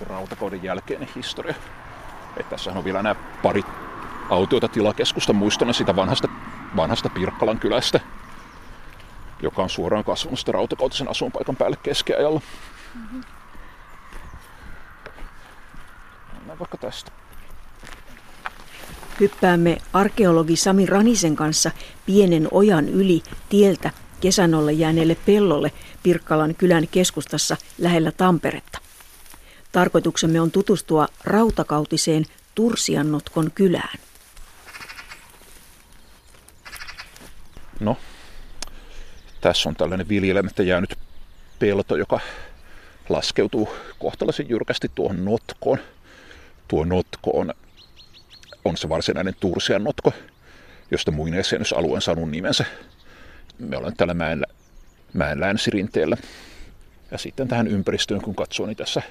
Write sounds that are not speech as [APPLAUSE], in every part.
se rautakauden jälkeinen historia. Että tässä on vielä nämä pari autiota tilakeskusta muistona sitä vanhasta, vanhasta Pirkkalan kylästä, joka on suoraan kasvanut sitä rautakautisen asuinpaikan päälle keskiajalla. Mm-hmm. vaikka tästä. Hyppäämme arkeologi Sami Ranisen kanssa pienen ojan yli tieltä kesänolle jääneelle pellolle Pirkkalan kylän keskustassa lähellä Tamperetta. Tarkoituksemme on tutustua rautakautiseen Tursiannotkon kylään. No, tässä on tällainen viljelemättä jäänyt pelto, joka laskeutuu kohtalaisen jyrkästi tuohon notkoon. Tuo notko on, on se varsinainen Tursian notko, josta muinaisjännysalue on saanut nimensä. Me ollaan täällä mäen, mäen länsirinteellä. Ja sitten tähän ympäristöön, kun katsoo, niin tässä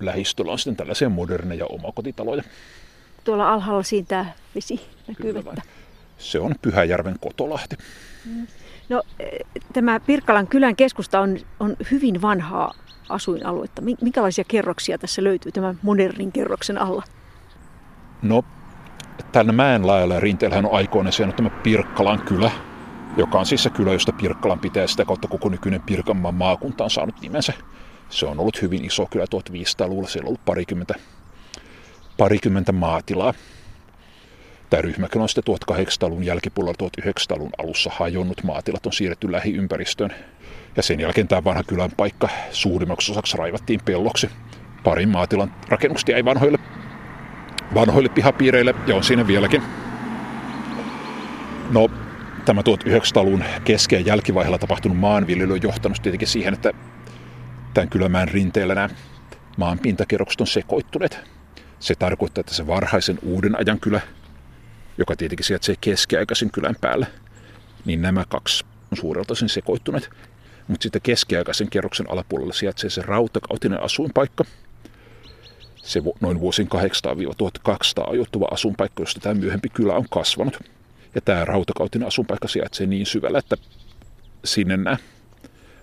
lähistöllä on sitten tällaisia moderneja omakotitaloja. Tuolla alhaalla siitä vesi näkyy. Se on Pyhäjärven Kotolahti. Mm. No, e, tämä Pirkkalan kylän keskusta on, on hyvin vanhaa asuinaluetta. Minkälaisia kerroksia tässä löytyy tämän modernin kerroksen alla? No, tänne mäen laajalla ja rinteellä on aikoina sijainnut tämä Pirkkalan kylä, joka on siis se kylä, josta Pirkkalan pitää sitä kautta koko nykyinen Pirkanmaan maakunta on saanut nimensä. Se on ollut hyvin iso kylä 1500-luvulla, siellä on ollut parikymmentä, parikymmentä maatilaa. Tämä ryhmäkin on sitten 1800-luvun jälkipuolella 1900-luvun alussa hajonnut maatilat on siirretty lähiympäristöön. Ja sen jälkeen tämä vanha kylän paikka suurimmaksi osaksi raivattiin pelloksi. Parin maatilan rakennukset jäi vanhoille, vanhoille pihapiireille ja on siinä vieläkin. No, tämä 1900-luvun keski- ja jälkivaiheella tapahtunut maanviljely on johtanut tietenkin siihen, että tämän kylämään rinteellä nämä maan pintakerrokset on sekoittuneet. Se tarkoittaa, että se varhaisen uuden ajan kylä joka tietenkin sijaitsee keskiaikaisen kylän päällä, niin nämä kaksi on suurelta sen sekoittuneet. Mutta sitten keskiaikaisen kerroksen alapuolella sijaitsee se rautakautinen asuinpaikka. Se noin vuosin 800-1200 ajoittuva asuinpaikka, josta tämä myöhempi kylä on kasvanut. Ja tämä rautakautinen asuinpaikka sijaitsee niin syvällä, että sinne nämä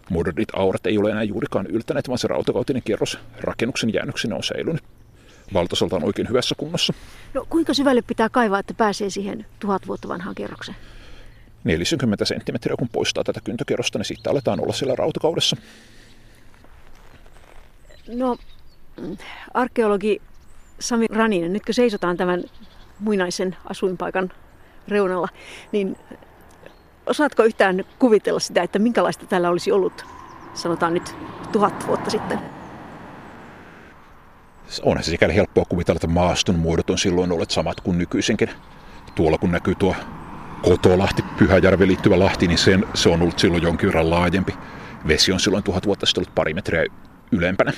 modernit aurat ei ole enää juurikaan yltäneet, vaan se rautakautinen kerros rakennuksen jäännöksinä on säilynyt valtasalta on oikein hyvässä kunnossa. No kuinka syvälle pitää kaivaa, että pääsee siihen tuhat vuotta vanhaan kerrokseen? 40 senttimetriä, kun poistaa tätä kyntökerrosta, niin sitten aletaan olla siellä rautakaudessa. No, arkeologi Sami Raninen, nytkö seisotaan tämän muinaisen asuinpaikan reunalla, niin osaatko yhtään kuvitella sitä, että minkälaista täällä olisi ollut, sanotaan nyt, tuhat vuotta sitten? onhan se sikäli helppoa kuvitella, että maaston muodot on silloin olleet samat kuin nykyisinkin. Tuolla kun näkyy tuo Kotolahti, Pyhäjärven liittyvä lahti, niin sen, se on ollut silloin jonkin verran laajempi. Vesi on silloin tuhat vuotta sitten ollut pari metriä ylempänä.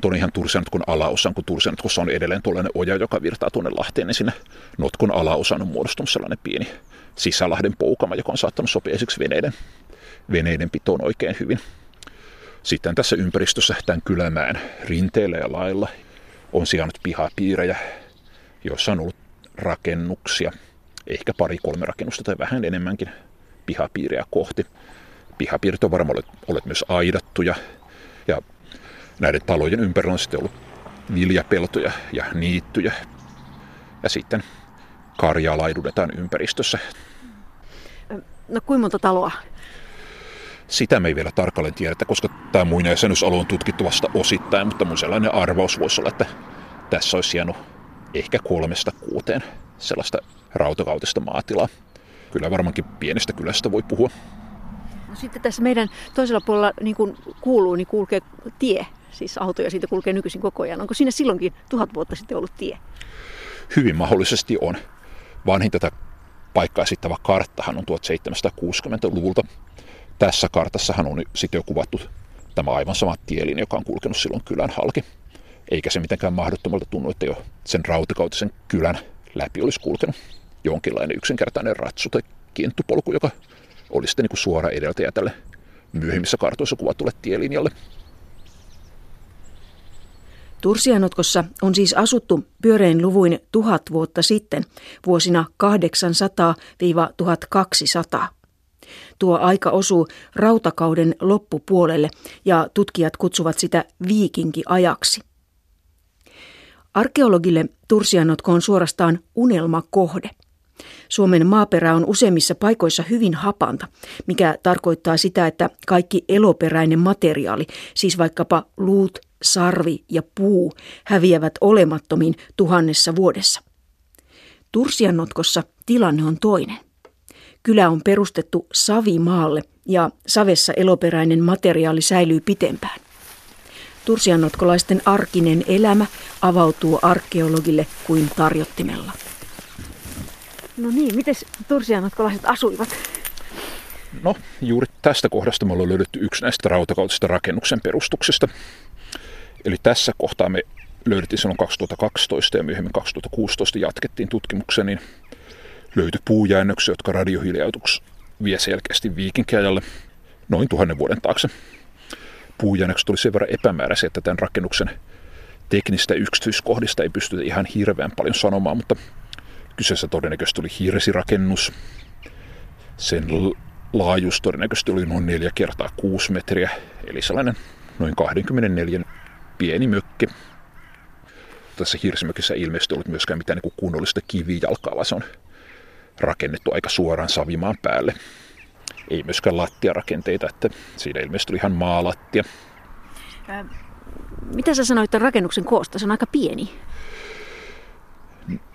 Tuon ihan Tursianotkon alaosan, kun Tursianotkossa on edelleen tuollainen oja, joka virtaa tuonne Lahteen, niin sinne Notkon alaosan on muodostunut sellainen pieni sisälahden poukama, joka on saattanut sopia esiksi veneiden, veneiden pitoon oikein hyvin. Sitten tässä ympäristössä tämän kylämään rinteillä ja lailla on sijannut pihapiirejä, joissa on ollut rakennuksia, ehkä pari-kolme rakennusta tai vähän enemmänkin pihapiiriä kohti. Pihapiirit on varmaan olleet myös aidattuja ja näiden talojen ympärillä on sitten ollut viljapeltoja ja niittyjä. Ja sitten karjaa laidutetaan ympäristössä. No kuinka monta taloa sitä me ei vielä tarkalleen tiedetä, koska tämä muinaisjännösalue on tutkittu vasta osittain, mutta mun sellainen arvaus voisi olla, että tässä olisi jäänyt ehkä kolmesta kuuteen sellaista rautakautista maatilaa. Kyllä varmaankin pienestä kylästä voi puhua. No sitten tässä meidän toisella puolella niin kuin kuuluu, niin kulkee tie. Siis autoja siitä kulkee nykyisin koko ajan. Onko siinä silloinkin tuhat vuotta sitten ollut tie? Hyvin mahdollisesti on. Vanhin tätä paikkaa esittävä karttahan on 1760-luvulta tässä kartassahan on sitten jo kuvattu tämä aivan sama tielin, joka on kulkenut silloin kylän halki. Eikä se mitenkään mahdottomalta tunnu, että jo sen rautakautisen kylän läpi olisi kulkenut jonkinlainen yksinkertainen ratsu tai kienttupolku, joka olisi sitten niin kuin suora edeltäjä tälle myöhemmissä kartoissa kuvatulle tielinjalle. Tursianotkossa on siis asuttu pyörein luvuin tuhat vuotta sitten, vuosina 800-1200. Tuo aika osuu rautakauden loppupuolelle ja tutkijat kutsuvat sitä viikinkiajaksi. Arkeologille Tursianotko on suorastaan unelmakohde. Suomen maaperä on useimmissa paikoissa hyvin hapanta, mikä tarkoittaa sitä, että kaikki eloperäinen materiaali, siis vaikkapa luut, sarvi ja puu, häviävät olemattomiin tuhannessa vuodessa. Tursiannotkossa tilanne on toinen. Kylä on perustettu savimaalle ja savessa eloperäinen materiaali säilyy pitempään. Tursiannotkolaisten arkinen elämä avautuu arkeologille kuin tarjottimella. No niin, miten tursianotkolaiset asuivat? No, juuri tästä kohdasta me ollaan löydetty yksi näistä rautakautisista rakennuksen perustuksista. Eli tässä kohtaa me löydettiin silloin 2012 ja myöhemmin 2016 jatkettiin tutkimuksen, niin löytyi puujäännöksiä, jotka radiohiljautuksi vie selkeästi viikinkiajalle noin tuhannen vuoden taakse. Puujäännökset oli sen verran epämääräisiä, että tämän rakennuksen teknistä yksityiskohdista ei pystytä ihan hirveän paljon sanomaan, mutta kyseessä todennäköisesti oli hirsirakennus. Sen laajuus todennäköisesti oli noin 4 kertaa 6 metriä, eli sellainen noin 24 pieni mökki. Tässä hirsimökissä ei ilmeisesti ollut myöskään mitään niin kunnollista kivijalkaa, vaan se on rakennettu aika suoraan savimaan päälle. Ei myöskään lattiarakenteita, että siinä ilmeisesti oli ihan maalattia. Mitä sä sanoit että rakennuksen koosta? Se on aika pieni.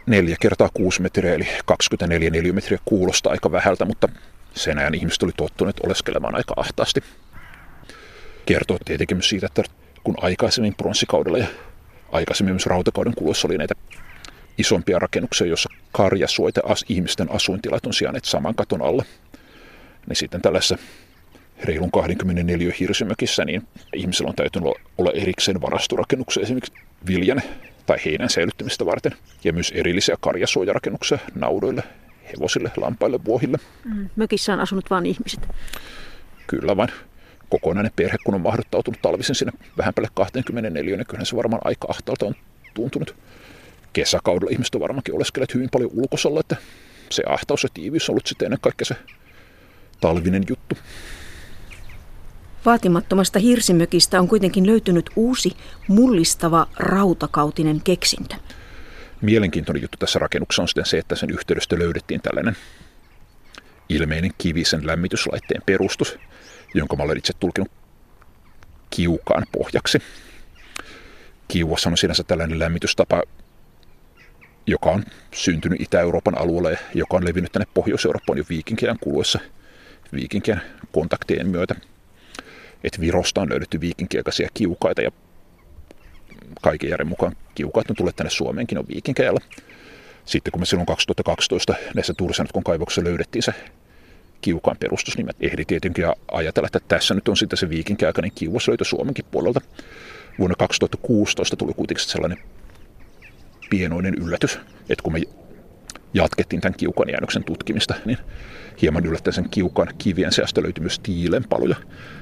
4 kertaa 6 metriä, eli 24 neliömetriä kuulostaa aika vähältä, mutta sen ajan ihmiset oli tottuneet oleskelemaan aika ahtaasti. Kertoo tietenkin myös siitä, että kun aikaisemmin pronssikaudella ja aikaisemmin myös rautakauden kuluessa oli näitä isompia rakennuksia, joissa karjasuoita as, ihmisten asuintilat on sijainneet saman katon alla, niin sitten tällaisessa reilun 24 hirsimökissä, niin ihmisillä on täytynyt olla erikseen varastorakennuksia esimerkiksi viljan tai heinän säilyttämistä varten. Ja myös erillisiä karjasuojarakennuksia naudoille, hevosille, lampaille, vuohille. Mm, mökissä on asunut vain ihmiset. Kyllä vain. Kokonainen perhe, kun on mahdottautunut talvisin sinne vähän päälle 24, niin kyllä se varmaan aika ahtaalta on tuntunut. Kesäkaudella ihmiset on varmaankin oleskelleet hyvin paljon ulkosalla, että se ahtaus ja tiiviys on ollut sitten ennen kaikkea se talvinen juttu. Vaatimattomasta hirsimökistä on kuitenkin löytynyt uusi mullistava rautakautinen keksintö. Mielenkiintoinen juttu tässä rakennuksessa on sitten se, että sen yhteydestä löydettiin tällainen ilmeinen kivisen lämmityslaitteen perustus, jonka mä olen itse tulkinut kiukaan pohjaksi. Kiuassa on sinänsä tällainen lämmitystapa, joka on syntynyt Itä-Euroopan alueella ja joka on levinnyt tänne Pohjois-Eurooppaan jo viikinkien kuluessa viikinkien kontaktien myötä – että Virosta on löydetty viikinkiaikaisia kiukaita ja kaiken järjen mukaan kiukaat on tulleet tänne Suomeenkin on viikinkeillä. Sitten kun me silloin 2012 näissä Tursanetkon kaivoksissa löydettiin se kiukaan perustus, mä ehdin tietenkin ajatella, että tässä nyt on sitten se viikinkiaikainen kiuas löytö Suomenkin puolelta. Vuonna 2016 tuli kuitenkin sellainen pienoinen yllätys, että kun me jatkettiin tämän kiukan jäännöksen tutkimista, niin hieman yllättäen sen kiukan kivien seasta löytyi myös tiilenpaloja.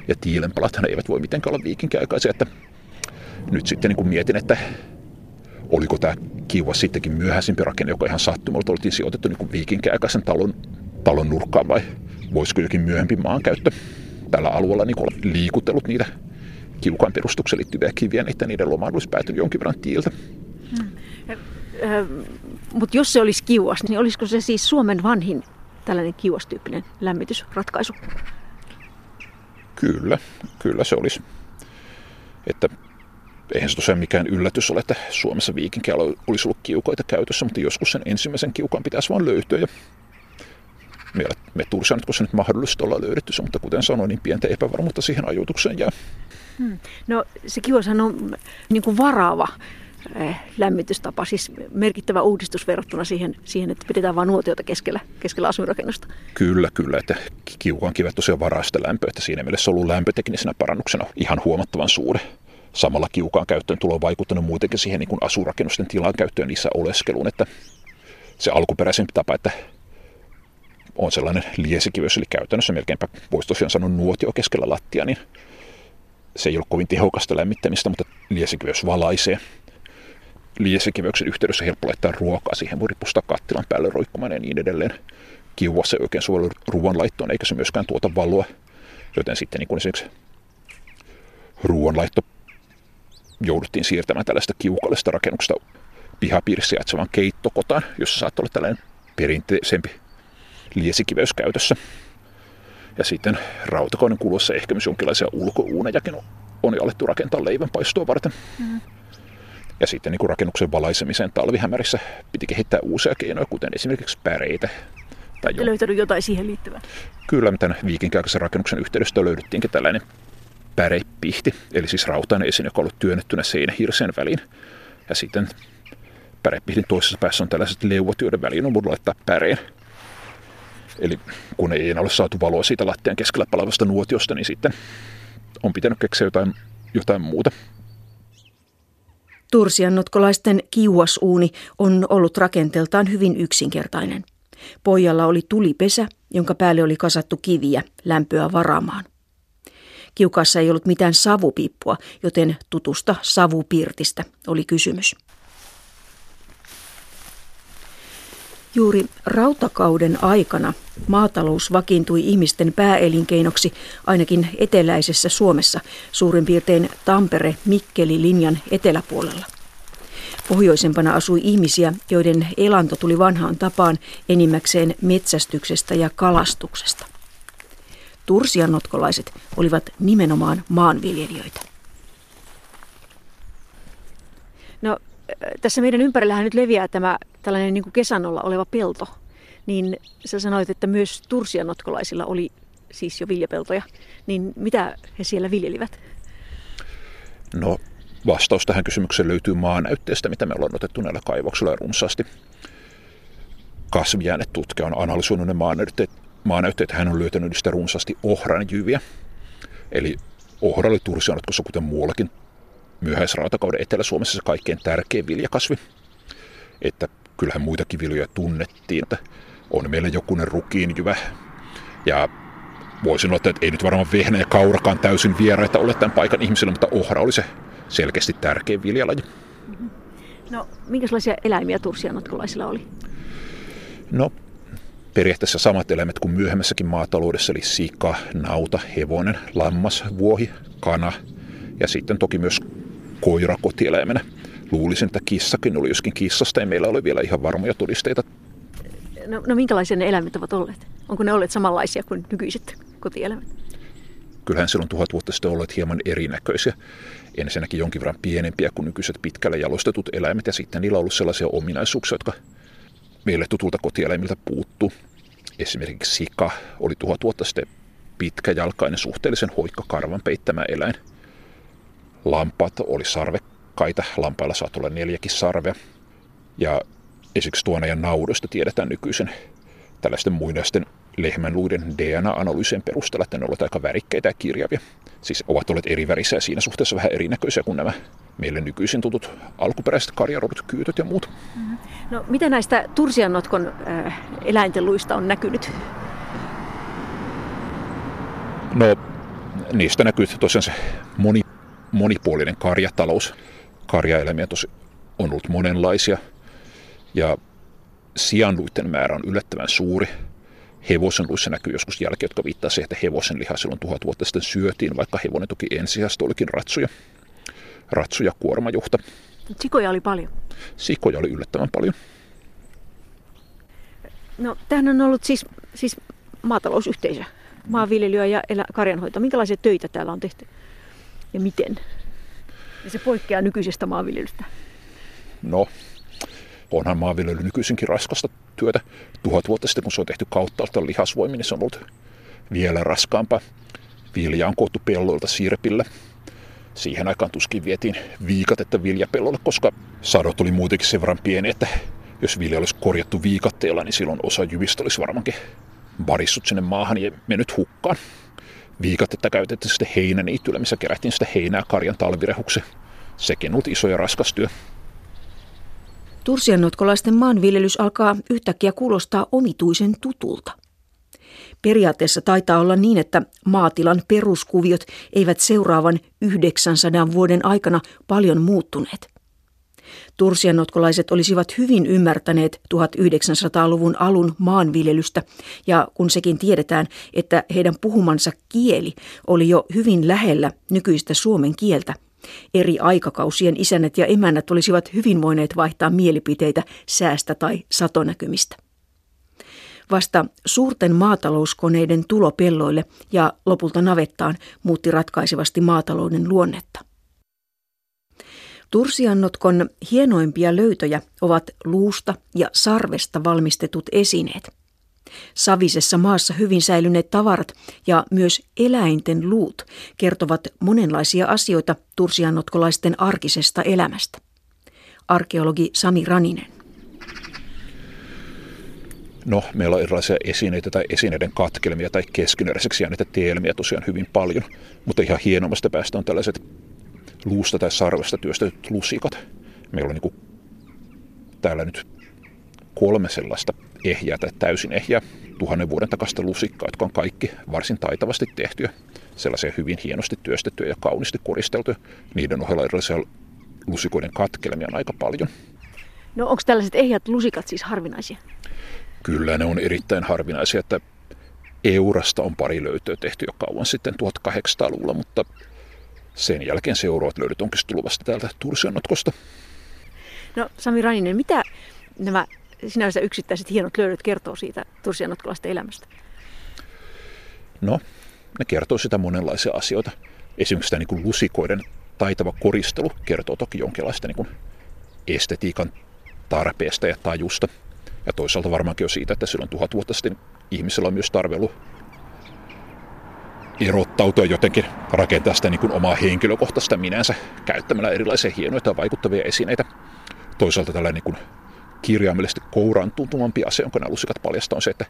Ja tiilenpalathan eivät voi mitenkään olla viikinkiaikaisia, että nyt sitten niin kuin mietin, että oliko tämä kiuas sittenkin myöhäisempi rakenne, joka ihan sattumalta oltiin sijoitettu niin viikinkiaikaisen talon, talon nurkkaan vai voisiko jokin myöhempi maankäyttö tällä alueella niin olla liikutellut niitä kiukaan perustukseen liittyviä kiviä, että niiden lomaan olisi päätynyt jonkin verran tiiltä. Hmm. Mutta jos se olisi kiuas, niin olisiko se siis Suomen vanhin tällainen kiuastyyppinen lämmitysratkaisu? Kyllä, kyllä se olisi. Että eihän se tosiaan mikään yllätys ole, että Suomessa viikinkialla olisi ollut kiukoita käytössä, mutta joskus sen ensimmäisen kiukan pitäisi vaan löytyä. Ja me, me tursaa nyt, kun se nyt mahdollista olla löydetty mutta kuten sanoin, niin pientä epävarmuutta siihen ajoitukseen jää. Hmm. No se kiuashan on niin kuin varava Eh, lämmitystapa, siis merkittävä uudistus verrattuna siihen, siihen että pidetään vain nuotiota keskellä, keskellä asuinrakennusta. Kyllä, kyllä, että kiukaan kivet tosiaan varaa sitä lämpöä, että siinä mielessä on ollut lämpöteknisenä parannuksena ihan huomattavan suuri. Samalla kiukaan käyttöön tulo on vaikuttanut muutenkin siihen niin kuin asurakennusten tilan käyttöön niissä oleskeluun, että se alkuperäisempi tapa, että on sellainen liesikiveys, eli käytännössä melkeinpä voisi tosiaan sanoa nuotio keskellä lattia, niin se ei ole kovin tehokasta lämmittämistä, mutta liesikiveys valaisee liesikiveyksen yhteydessä helppo laittaa ruokaa, siihen voi ripustaa kattilan päälle roikkumaan ja niin edelleen. Kiuassa ei oikein suojelu ruoanlaittoon, eikä se myöskään tuota valoa, joten sitten niin kuin esimerkiksi ruoanlaitto jouduttiin siirtämään tällaista kiukallista rakennuksesta pihapiirissä sijaitsevan keittokotaan, jossa saattoi olla tällainen perinteisempi liesikiveys käytössä. Ja sitten rautakoinen kuluessa ehkä myös jonkinlaisia ulkouunejakin on jo alettu rakentaa leivänpaistoa varten. Mm. Ja sitten niin rakennuksen valaisemiseen talvihämärissä piti kehittää uusia keinoja, kuten esimerkiksi päreitä. Tai jo... löytänyt jotain siihen liittyvää? Kyllä, tämän viikinkiaikaisen rakennuksen yhteydestä löydettiinkin tällainen pärepihti, eli siis rautainen esine, joka on ollut työnnettynä seinähirsen väliin. Ja sitten pärepihdin toisessa päässä on tällaiset leuvat, joiden väliin on voinut laittaa päreen. Eli kun ei enää ole saatu valoa siitä lattian keskellä palavasta nuotiosta, niin sitten on pitänyt keksiä jotain, jotain muuta. Tursiannotkolaisten kiuasuuni on ollut rakenteeltaan hyvin yksinkertainen. Pojalla oli tulipesä, jonka päälle oli kasattu kiviä lämpöä varaamaan. Kiukassa ei ollut mitään savupiippua, joten tutusta savupirtistä oli kysymys. Juuri rautakauden aikana maatalous vakiintui ihmisten pääelinkeinoksi ainakin eteläisessä Suomessa, suurin piirtein Tampere-Mikkeli-linjan eteläpuolella. Pohjoisempana asui ihmisiä, joiden elanto tuli vanhaan tapaan enimmäkseen metsästyksestä ja kalastuksesta. Tursiannotkolaiset olivat nimenomaan maanviljelijöitä. No, tässä meidän ympärillähän nyt leviää tämä tällainen niin kuin kesänolla oleva pelto. Niin sä sanoit, että myös tursianotkolaisilla oli siis jo viljapeltoja. Niin mitä he siellä viljelivät? No vastaus tähän kysymykseen löytyy maanäytteestä, mitä me ollaan otettu näillä kaivoksilla runsaasti. Kasvijäänetutkija on analysoinut ne maanäytteet. maanäytteet. Hän on löytänyt niistä runsaasti ohran jyviä. Eli ohra oli tursianotkossa, kuten muuallakin myöhäisrautakauden Etelä-Suomessa se kaikkein tärkein viljakasvi. Että kyllähän muitakin viljoja tunnettiin, että on meillä jokunen rukiinjyvä. Ja voisin sanoa, että ei nyt varmaan vehnä ja kaurakaan täysin vieraita ole tämän paikan ihmisille, mutta ohra oli se selkeästi tärkein viljalaji. No, minkälaisia eläimiä tursianotkolaisilla oli? No, periaatteessa samat eläimet kuin myöhemmässäkin maataloudessa, eli sika, nauta, hevonen, lammas, vuohi, kana ja sitten toki myös koira kotieläimenä. Luulisin, että kissakin oli, joskin kissasta ei meillä ole vielä ihan varmoja todisteita. No, no minkälaisia ne eläimet ovat olleet? Onko ne olleet samanlaisia kuin nykyiset kotieläimet? Kyllähän silloin tuhat vuotta sitten olleet hieman erinäköisiä. Ensinnäkin jonkin verran pienempiä kuin nykyiset pitkälle jalostetut eläimet ja sitten niillä on ollut sellaisia ominaisuuksia, jotka meille tutulta kotieläimiltä puuttuu. Esimerkiksi sika oli tuhat vuotta sitten pitkäjalkainen, suhteellisen hoikka karvan peittämä eläin. Lampaat oli sarvekkaita, lampailla saa olla neljäkin sarvea. Ja esimerkiksi tuonajan naudoista tiedetään nykyisen tällaisten muinaisten lehmänluiden DNA-analyysien perusteella, että ne ovat aika värikkäitä ja kirjavia. Siis ovat olleet eri värisiä ja siinä suhteessa vähän erinäköisiä kuin nämä meille nykyisin tutut alkuperäiset karjarodut, kyytöt ja muut. No mitä näistä tursiannotkon äh, eläinten luista on näkynyt? No niistä näkyy tosiaan se moni, monipuolinen karjatalous. Karjaeläimiä tosi on ollut monenlaisia ja sianluiden määrä on yllättävän suuri. Hevosen luissa näkyy joskus jälkiä, jotka viittaa siihen, että hevosen liha silloin tuhat vuotta sitten syötiin, vaikka hevonen toki ensisijaisesti olikin ratsuja, ratsuja kuormajuhta. Sikoja oli paljon? Sikoja oli yllättävän paljon. No, tämähän on ollut siis, siis maatalousyhteisö, maanviljelyä ja karjanhoito. Minkälaisia töitä täällä on tehty ja miten? Ja se poikkeaa nykyisestä maanviljelystä. No, onhan maanviljely nykyisinkin raskasta työtä. Tuhat vuotta sitten, kun se on tehty kauttaalta lihasvoimin, niin se on ollut vielä raskaampaa. Vilja on koottu pelloilta sirpillä. Siihen aikaan tuskin vietiin viikatetta viljapellolle, koska sadot oli muutenkin sen verran pieni, että jos vilja olisi korjattu viikatteella, niin silloin osa jyvistä olisi varmaankin varissut sinne maahan ja mennyt hukkaan. Viikatetta käytettiin sitten heinäniittyllä, missä kerättiin sitä heinää karjan talvirehuksi. Sekin on iso ja raskas työ. Tursiannotkolaisten maanviljelys alkaa yhtäkkiä kuulostaa omituisen tutulta. Periaatteessa taitaa olla niin, että maatilan peruskuviot eivät seuraavan 900 vuoden aikana paljon muuttuneet. Tursiannotkolaiset olisivat hyvin ymmärtäneet 1900-luvun alun maanviljelystä, ja kun sekin tiedetään, että heidän puhumansa kieli oli jo hyvin lähellä nykyistä suomen kieltä, Eri aikakausien isännät ja emännät olisivat hyvin voineet vaihtaa mielipiteitä säästä tai satonäkymistä. Vasta suurten maatalouskoneiden tulo pelloille ja lopulta navettaan muutti ratkaisevasti maatalouden luonnetta. Tursiannotkon hienoimpia löytöjä ovat luusta ja sarvesta valmistetut esineet. Savisessa maassa hyvin säilyneet tavarat ja myös eläinten luut kertovat monenlaisia asioita tursiannotkolaisten arkisesta elämästä. Arkeologi Sami Raninen. No, meillä on erilaisia esineitä tai esineiden katkelmia tai keskinäiseksi jääneitä tielmiä tosiaan hyvin paljon, mutta ihan hienommasta päästä on tällaiset luusta tai sarvesta työstetyt lusikat. Meillä on niin täällä nyt kolme sellaista ehjää tai täysin ehjää tuhannen vuoden takasta lusikkaa, jotka on kaikki varsin taitavasti tehtyjä. Sellaisia hyvin hienosti työstettyjä ja kauniisti koristeltuja. Niiden ohella erilaisia lusikoiden katkelmia on aika paljon. No onko tällaiset ehjät lusikat siis harvinaisia? Kyllä ne on erittäin harvinaisia, että Eurasta on pari löytöä tehty jo kauan sitten 1800-luvulla, mutta sen jälkeen seuraavat löydöt onkin tullut vasta täältä Tursiannotkosta. No Sami Raninen, mitä nämä sinänsä yksittäiset hienot löydöt kertoo siitä tursianotkalaisten elämästä? No, ne kertoo sitä monenlaisia asioita. Esimerkiksi tämä niin lusikoiden taitava koristelu kertoo toki jonkinlaista niin kuin estetiikan tarpeesta ja tajusta. Ja toisaalta varmaankin jo siitä, että silloin tuhat vuotta sitten ihmisellä on myös tarve ollut erottautua jotenkin, rakentaa sitä niin kuin omaa henkilökohtaista minänsä käyttämällä erilaisia hienoja ja vaikuttavia esineitä. Toisaalta tällainen niin kuin kirjaimellisesti kouraan tuntumampi asia, jonka nämä lusikat paljastaa, on se, että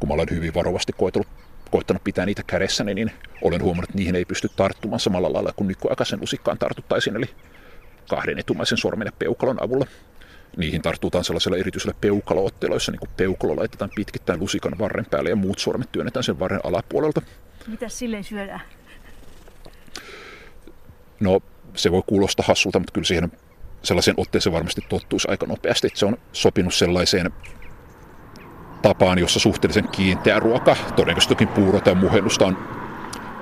kun mä olen hyvin varovasti koetellut, koittanut pitää niitä kädessäni, niin olen huomannut, että niihin ei pysty tarttumaan samalla lailla kuin nykyaikaisen lusikkaan tartuttaisiin, eli kahden etumaisen sormen ja peukalon avulla. Niihin tartutaan sellaisella erityisellä peukalootteella, jossa niin peukalo laitetaan pitkittäin lusikan varren päälle ja muut sormet työnnetään sen varren alapuolelta. Mitä silleen syödään? No, se voi kuulostaa hassulta, mutta kyllä siihen sellaisen otteeseen varmasti tottuisi aika nopeasti. Että se on sopinut sellaiseen tapaan, jossa suhteellisen kiinteä ruoka, todennäköisesti puuro tai muhennusta on,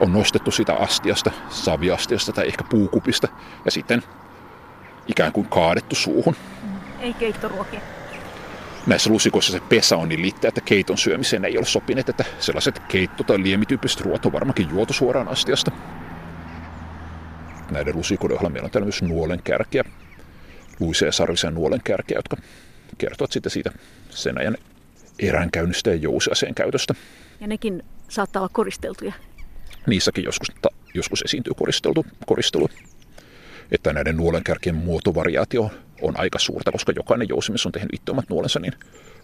on nostettu sitä astiasta, saviastiasta tai ehkä puukupista ja sitten ikään kuin kaadettu suuhun. Ei keittoruokia. Näissä lusikoissa se pesä on niin liitteä, että keiton syömiseen ei ole sopineet, että sellaiset keitto- tai liemityyppiset ruoat on varmaankin juotu suoraan astiasta. Näiden lusikoiden ohella meillä on täällä myös nuolen kärkiä, luisia ja sarvisia nuolen kärkiä, jotka kertovat sitten siitä sen ajan eränkäynnistä ja jousiaseen käytöstä. Ja nekin saattaa olla koristeltuja. Niissäkin joskus, ta, joskus esiintyy koristeltu, koristelu. Että näiden nuolenkärkien muotovariaatio on aika suurta, koska jokainen jousimies on tehnyt itse omat nuolensa, niin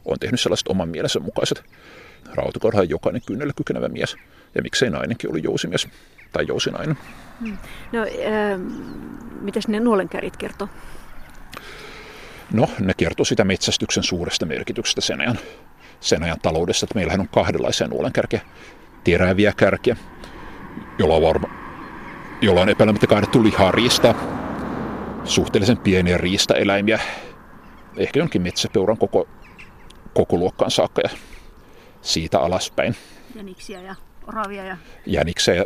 on tehnyt sellaiset oman mielensä mukaiset. Rautakaudella jokainen kynnellä kykenevä mies, ja miksei nainenkin oli jousimies tai jousinainen. Hmm. No, äh, mitäs ne nuolenkärit kertoo? No, ne kertoo sitä metsästyksen suuresta merkityksestä sen ajan, sen ajan taloudessa, että meillähän on kahdenlaisia nuolenkärkiä. Teräviä kärkiä, jolla on, varma, jolla on epäilemättä kaadettu lihaa riistaa, suhteellisen pieniä riistaeläimiä, ehkä jonkin metsäpeuran koko, koko luokkaan saakka ja siitä alaspäin. Jäniksiä ja oravia. Ja... Jäniksiä ja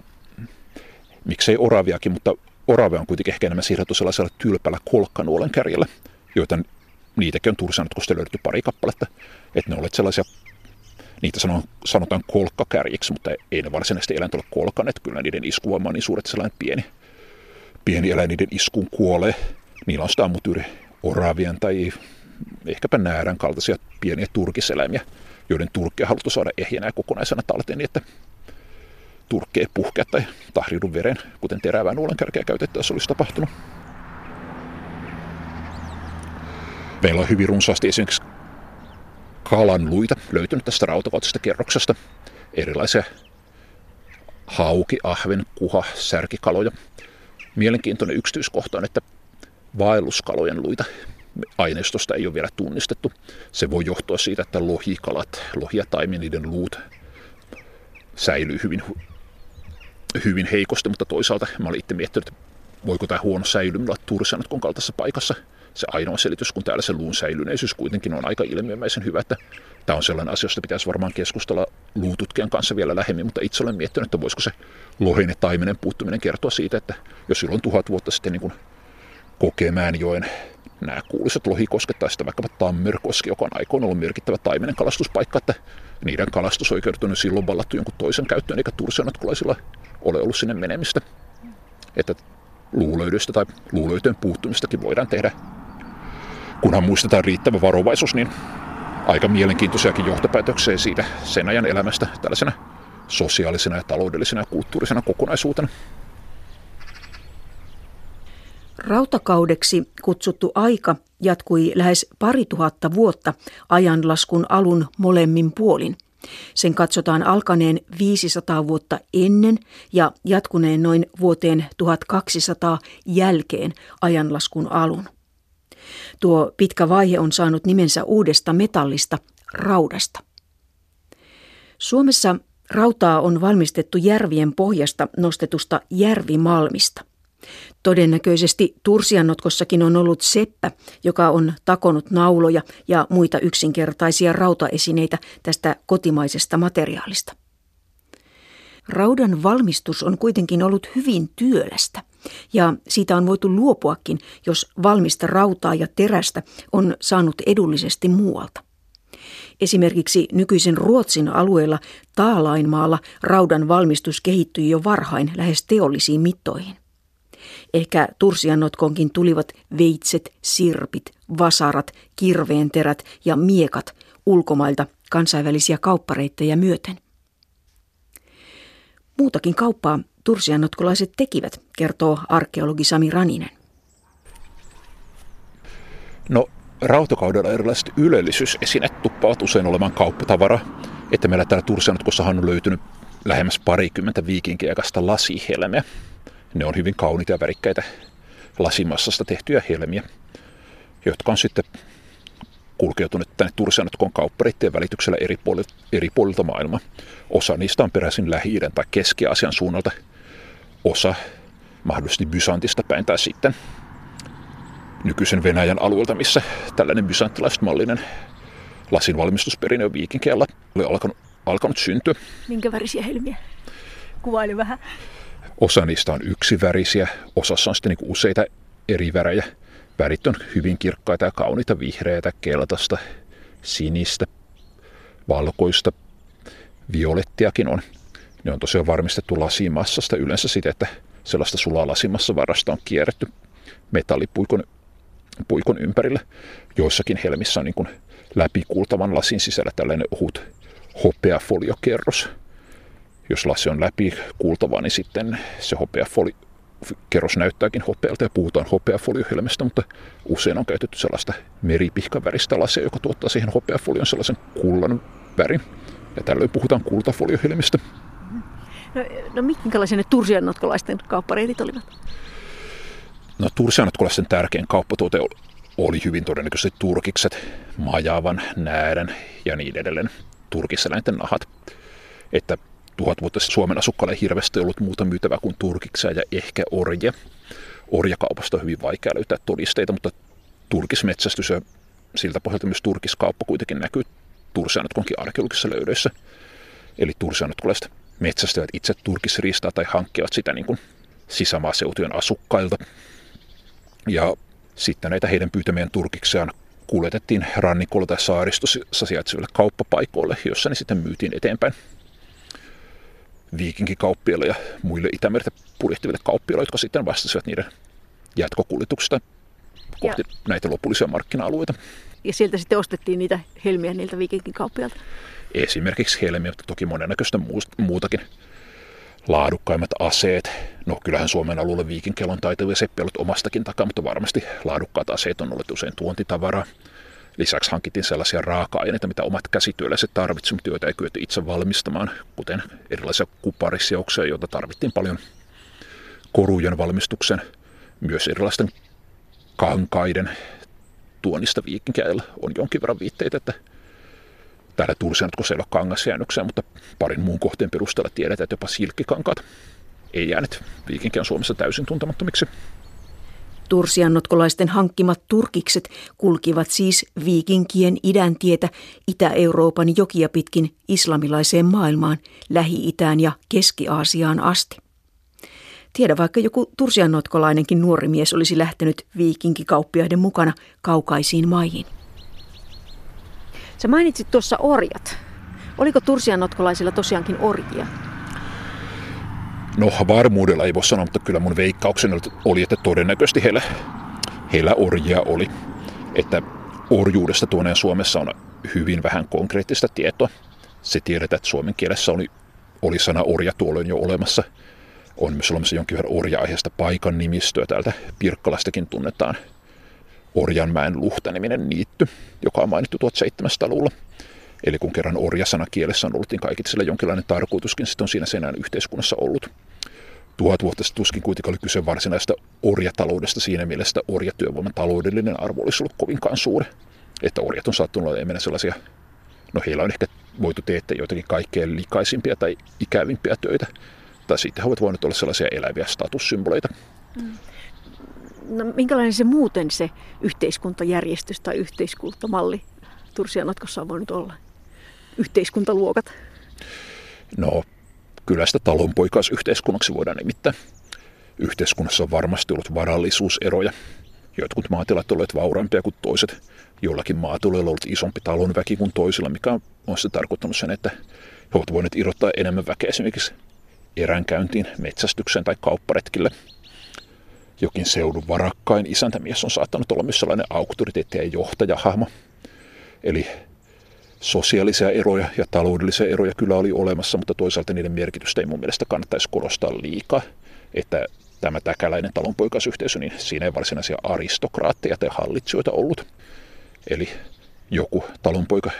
miksei oraviakin, mutta oravia on kuitenkin ehkä enemmän siirretty sellaisella tylpällä kolkkanuolen kärjellä, joita niitäkin on tursanotkosta löydetty pari kappaletta. Että ne olet sellaisia, niitä sanotaan kolkkakärjiksi, mutta ei ne varsinaisesti eläintä ole kolkaneet. Kyllä niiden iskuvoima on niin suuret sellainen pieni, pieni eläin niiden iskuun kuolee. Niillä on sitä oravien tai ehkäpä näärän kaltaisia pieniä turkiseläimiä, joiden turkkeja haluttu saada ehjänä ja kokonaisena talteen niin, että turkkeen puhkea tai tahriudun veren, kuten terävää nuolenkärkeä käytettäessä olisi tapahtunut. Meillä on hyvin runsaasti esimerkiksi kalanluita löytynyt tästä rautakautisesta kerroksesta. Erilaisia hauki, ahven, kuha, särkikaloja. Mielenkiintoinen yksityiskohta on, että vaelluskalojen luita aineistosta ei ole vielä tunnistettu. Se voi johtua siitä, että lohikalat, lohi ja taimi, niiden luut säilyy hyvin, hyvin heikosti, mutta toisaalta mä olin itse miettinyt, että voiko tämä huono säilyminen olla Tursianotkon kaltaisessa paikassa, se ainoa selitys, kun täällä se luun säilyneisyys kuitenkin on aika ilmiömäisen hyvä, että tämä on sellainen asia, josta pitäisi varmaan keskustella luututkijan kanssa vielä lähemmin, mutta itse olen miettinyt, että voisiko se lohen ja taimenen puuttuminen kertoa siitä, että jos silloin tuhat vuotta sitten niin Kokemäenjoen nämä kuuluisat lohikosket tai sitten vaikkapa Tammerkoski, joka on aikoin ollut merkittävä taimenen kalastuspaikka, että niiden kalastusoikeudet on silloin vallattu jonkun toisen käyttöön, eikä tursianatkulaisilla ole ollut sinne menemistä. Että luulöydöstä tai luulöitöön puuttumistakin voidaan tehdä. Kunhan muistetaan riittävä varovaisuus, niin aika mielenkiintoisiakin johtopäätöksiä siitä sen ajan elämästä tällaisena sosiaalisena ja taloudellisena ja kulttuurisena kokonaisuutena. Rautakaudeksi kutsuttu aika jatkui lähes pari tuhatta vuotta ajanlaskun alun molemmin puolin. Sen katsotaan alkaneen 500 vuotta ennen ja jatkuneen noin vuoteen 1200 jälkeen ajanlaskun alun. Tuo pitkä vaihe on saanut nimensä uudesta metallista, raudasta. Suomessa rautaa on valmistettu järvien pohjasta nostetusta järvimalmista. Todennäköisesti Tursianotkossakin on ollut seppä, joka on takonut nauloja ja muita yksinkertaisia rautaesineitä tästä kotimaisesta materiaalista. Raudan valmistus on kuitenkin ollut hyvin työlästä, ja siitä on voitu luopuakin, jos valmista rautaa ja terästä on saanut edullisesti muualta. Esimerkiksi nykyisen Ruotsin alueella Taalainmaalla raudan valmistus kehittyi jo varhain lähes teollisiin mittoihin. Ehkä Tursianotkonkin tulivat veitset, sirpit, vasarat, kirveenterät ja miekat ulkomailta kansainvälisiä kauppareittejä myöten. Muutakin kauppaa tursianotkolaiset tekivät, kertoo arkeologi Sami Raninen. No, rautakaudella erilaiset ylellisyysesineet tuppaavat usein olemaan kauppatavara. Että meillä täällä Tursianotkossahan on löytynyt lähemmäs parikymmentä viikinkiaikaista lasihelmeä. Ne on hyvin kauniita ja värikkäitä lasimassasta tehtyjä helmiä, jotka on sitten kulkeutuneet tänne Tursianotkon kaupparittien välityksellä eri puolilta, eri puolilta maailmaa. Osa niistä on peräisin lähi tai Keski-Asian suunnalta, osa mahdollisesti Bysantista päin tai sitten nykyisen Venäjän alueelta, missä tällainen bysanttilaismallinen lasin valmistusperinne on viikinkeellä oli alkanut, alkanut syntyä. Minkä värisiä helmiä? Kuvaili vähän. Osa niistä on yksivärisiä, osassa on sitten niin useita eri värejä. Värit on hyvin kirkkaita ja kauniita, vihreätä, keltaista, sinistä, valkoista, violettiakin on. Ne on tosiaan varmistettu lasimassasta yleensä siten, että sellaista sulaa lasimassa varasta on kierretty metallipuikon puikon ympärille. Joissakin helmissä on niin kuin läpikultavan lasin sisällä tällainen ohut hopeafoliokerros, jos lasi on läpi kuultava, niin sitten se hopeafoli, kerros näyttääkin hopealta ja puhutaan hopeafoliohelmestä, mutta usein on käytetty sellaista meripihkaväristä lasia, joka tuottaa siihen hopeafolion sellaisen kullan värin. Ja tällöin puhutaan kultafoliohelmistä. No, no minkälaisia ne tursianotkolaisten kauppareitit olivat? No tursianotkolaisten tärkein kauppatuote oli hyvin todennäköisesti turkikset, majavan, näädän ja niin edelleen turkiseläinten nahat. Että tuhat vuotta Suomen asukkaille hirveästi ollut muuta myytävää kuin turkiksia ja ehkä orje. Orjakaupasta on hyvin vaikea löytää todisteita, mutta turkismetsästys ja siltä pohjalta myös turkiskauppa kuitenkin näkyy tursianotkonkin arkeologisissa löydöissä. Eli tursianotkolaiset metsästävät itse turkisristaa tai hankkivat sitä niin kuin sisämaaseutujen asukkailta. Ja sitten näitä heidän pyytämien turkiksiaan kuljetettiin rannikolla tai saaristossa sijaitseville kauppapaikoille, jossa ne sitten myytiin eteenpäin viikinkikauppiaille ja muille Itämertä purjehtiville kauppiaille, jotka sitten vastasivat niiden jatkokuljetuksesta kohti ja. näitä lopullisia markkina-alueita. Ja sieltä sitten ostettiin niitä helmiä niiltä viikinkikauppiailta? Esimerkiksi helmiä, mutta toki monennäköistä muutakin. Laadukkaimmat aseet. No kyllähän Suomen alueella viikinkeillä on taitavia seppiä omastakin takaa, mutta varmasti laadukkaat aseet on ollut usein tuontitavaraa. Lisäksi hankittiin sellaisia raaka-aineita, mitä omat käsityöläiset tarvitsivat, joita ei kyetty itse valmistamaan, kuten erilaisia kuparisioksia, joita tarvittiin paljon korujen valmistuksen, myös erilaisten kankaiden tuonnista viikinkäillä on jonkin verran viitteitä, että täällä Tursianotkossa ei ole kangasjäännöksiä, mutta parin muun kohteen perusteella tiedetään, että jopa silkkikankaat ei jäänyt viikinkään Suomessa täysin tuntemattomiksi. Tursiannotkolaisten hankkimat turkikset kulkivat siis viikinkien idän tietä Itä-Euroopan jokia pitkin islamilaiseen maailmaan, Lähi-Itään ja Keski-Aasiaan asti. Tiedä vaikka joku tursiannotkolainenkin nuori mies olisi lähtenyt viikinkikauppiaiden mukana kaukaisiin maihin. Sä mainitsit tuossa orjat. Oliko tursiannotkolaisilla tosiaankin orjia? No varmuudella ei voi sanoa, mutta kyllä mun veikkaukseni oli, että todennäköisesti heillä, heillä orjia oli. Että orjuudesta tuoneen Suomessa on hyvin vähän konkreettista tietoa. Se tiedetään, että suomen kielessä oli, oli sana orja tuolloin jo olemassa. On myös olemassa jonkin verran orja-aiheesta paikan nimistöä. Täältä Pirkkalastakin tunnetaan Orjanmäen luhta-niminen niitty, joka on mainittu 1700-luvulla. Eli kun kerran orjasana kielessä on ollut, niin kaikille sillä jonkinlainen tarkoituskin sitten on siinä senään yhteiskunnassa ollut. Tuhat vuotta sitten tuskin kuitenkaan oli kyse varsinaista orjataloudesta siinä mielessä, että orjatyövoiman taloudellinen arvo olisi ollut kovinkaan suuri. Että orjat on saattanut olla enemmän sellaisia, no heillä on ehkä voitu teettää joitakin kaikkein likaisimpia tai ikävimpiä töitä. Tai sitten he ovat voineet olla sellaisia eläviä statussymboleita. Mm. No, minkälainen se muuten se yhteiskuntajärjestys tai yhteiskuntamalli Tursianotkossa on voinut olla? Yhteiskuntaluokat? No, kyllä sitä talonpoikaisyhteiskunnaksi voidaan nimittää. Yhteiskunnassa on varmasti ollut varallisuuseroja. Jotkut maatilat olleet vauraampia kuin toiset. Joillakin maatiloilla on ollut isompi talonväki kuin toisilla, mikä on sitten tarkoittanut sen, että he ovat voineet irrottaa enemmän väkeä esimerkiksi eränkäyntiin, metsästykseen tai kaupparetkille. Jokin seudun varakkain isäntämies on saattanut olla myös sellainen auktoriteetti ja johtajahahmo. Eli sosiaalisia eroja ja taloudellisia eroja kyllä oli olemassa, mutta toisaalta niiden merkitystä ei mun mielestä kannattaisi korostaa liikaa. Että tämä täkäläinen talonpoikaisyhteisö, niin siinä ei varsinaisia aristokraatteja tai hallitsijoita ollut. Eli joku talonpoika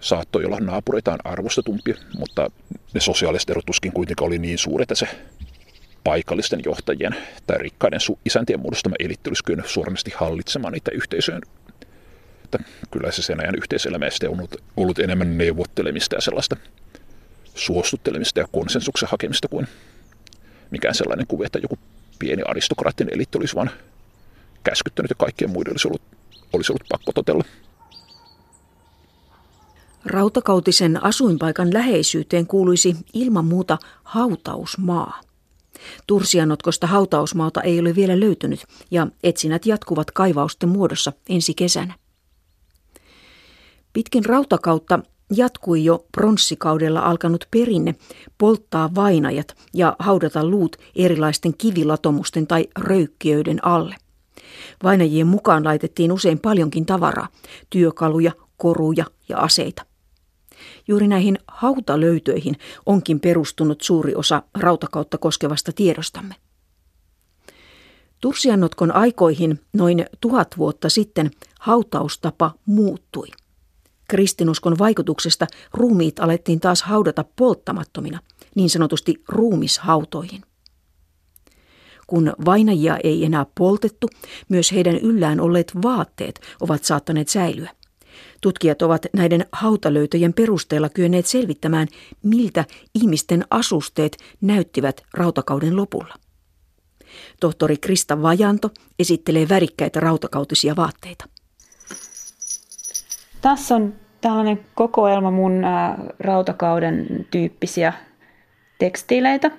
saattoi olla naapureitaan arvostetumpi, mutta ne sosiaaliset erot tuskin kuitenkaan oli niin suuret, että se paikallisten johtajien tai rikkaiden isäntien muodostama elitti olisi kyennyt suorasti hallitsemaan niitä yhteisöjen että kyllä se sen ajan yhteiselämästä on ollut, ollut enemmän neuvottelemista ja sellaista suostuttelemista ja konsensuksen hakemista kuin mikään sellainen kuvi, että joku pieni aristokraattinen eliitti olisi vain käskyttänyt ja kaikkien muiden olisi ollut, olisi ollut pakko totella. Rautakautisen asuinpaikan läheisyyteen kuuluisi ilman muuta hautausmaa. Tursianotkosta hautausmaata ei ole vielä löytynyt ja etsinnät jatkuvat kaivausten muodossa ensi kesänä. Pitkin rautakautta jatkui jo pronssikaudella alkanut perinne polttaa vainajat ja haudata luut erilaisten kivilatomusten tai röykkiöiden alle. Vainajien mukaan laitettiin usein paljonkin tavaraa, työkaluja, koruja ja aseita. Juuri näihin hautalöytöihin onkin perustunut suuri osa rautakautta koskevasta tiedostamme. Tursiannotkon aikoihin noin tuhat vuotta sitten hautaustapa muuttui – Kristinuskon vaikutuksesta ruumiit alettiin taas haudata polttamattomina, niin sanotusti ruumishautoihin. Kun vainajia ei enää poltettu, myös heidän yllään olleet vaatteet ovat saattaneet säilyä. Tutkijat ovat näiden hautalöytöjen perusteella kyenneet selvittämään, miltä ihmisten asusteet näyttivät rautakauden lopulla. Tohtori Krista Vajanto esittelee värikkäitä rautakautisia vaatteita. Tässä on tällainen kokoelma mun rautakauden tyyppisiä tekstiileitä.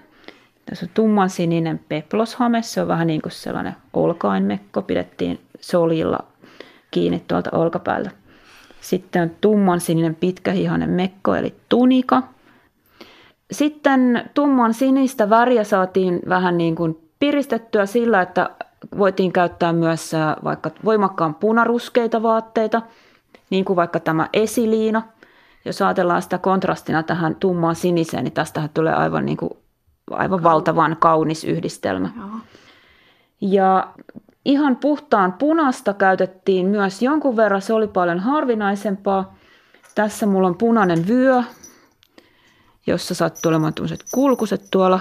Tässä on tumman sininen peploshame, se on vähän niin kuin sellainen olkainmekko, pidettiin solilla kiinni tuolta olkapäältä. Sitten on tumman sininen pitkähihainen mekko eli tunika. Sitten tumman sinistä väriä saatiin vähän niin kuin piristettyä sillä, että voitiin käyttää myös vaikka voimakkaan punaruskeita vaatteita – niin kuin vaikka tämä esiliina. Jos ajatellaan sitä kontrastina tähän tummaan siniseen, niin tästähän tulee aivan, niin kuin, aivan valtavan kaunis yhdistelmä. Ja ihan puhtaan punasta käytettiin myös jonkun verran, se oli paljon harvinaisempaa. Tässä mulla on punainen vyö, jossa sattuu olemaan kulkuset tuolla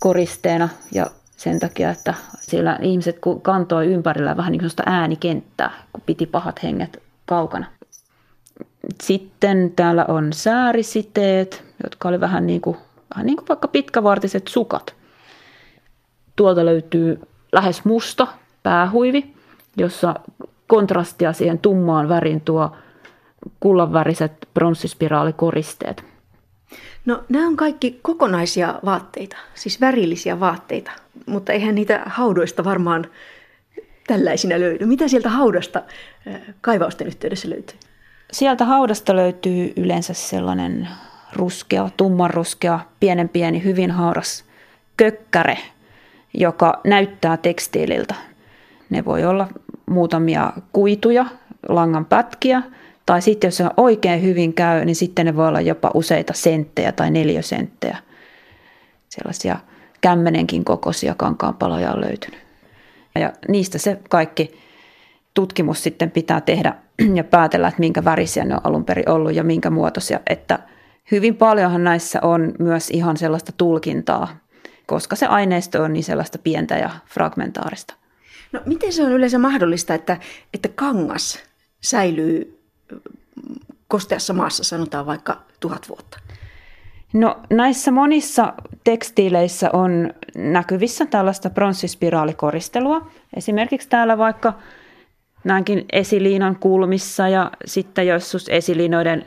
koristeena ja sen takia, että siellä ihmiset kantoi ympärillä vähän niin kuin äänikenttää, kun piti pahat henget kaukana. Sitten täällä on säärisiteet, jotka oli vähän niin kuin, vähän niin kuin vaikka pitkävartiset sukat. Tuolta löytyy lähes musta päähuivi, jossa kontrastia siihen tummaan värin tuo kullanväriset pronssispiraalikoristeet. No nämä on kaikki kokonaisia vaatteita, siis värillisiä vaatteita, mutta eihän niitä haudoista varmaan tällaisina löydy. Mitä sieltä haudasta kaivausten yhteydessä löytyy? Sieltä haudasta löytyy yleensä sellainen ruskea, tummanruskea, pienen pieni, hyvin hauras kökkäre, joka näyttää tekstiililtä. Ne voi olla muutamia kuituja, langan pätkiä, tai sitten jos se oikein hyvin käy, niin sitten ne voi olla jopa useita senttejä tai neljösenttejä. Sellaisia kämmenenkin kokoisia kankaanpaloja on löytynyt. Ja niistä se kaikki tutkimus sitten pitää tehdä [CLEARS THROAT] ja päätellä, että minkä värisiä ne on alun perin ollut ja minkä muotoisia. Että hyvin paljonhan näissä on myös ihan sellaista tulkintaa, koska se aineisto on niin sellaista pientä ja fragmentaarista. No miten se on yleensä mahdollista, että, että kangas säilyy kosteassa maassa, sanotaan vaikka tuhat vuotta? No näissä monissa tekstiileissä on näkyvissä tällaista pronssispiraalikoristelua. Esimerkiksi täällä vaikka näinkin esiliinan kulmissa ja sitten joskus esiliinoiden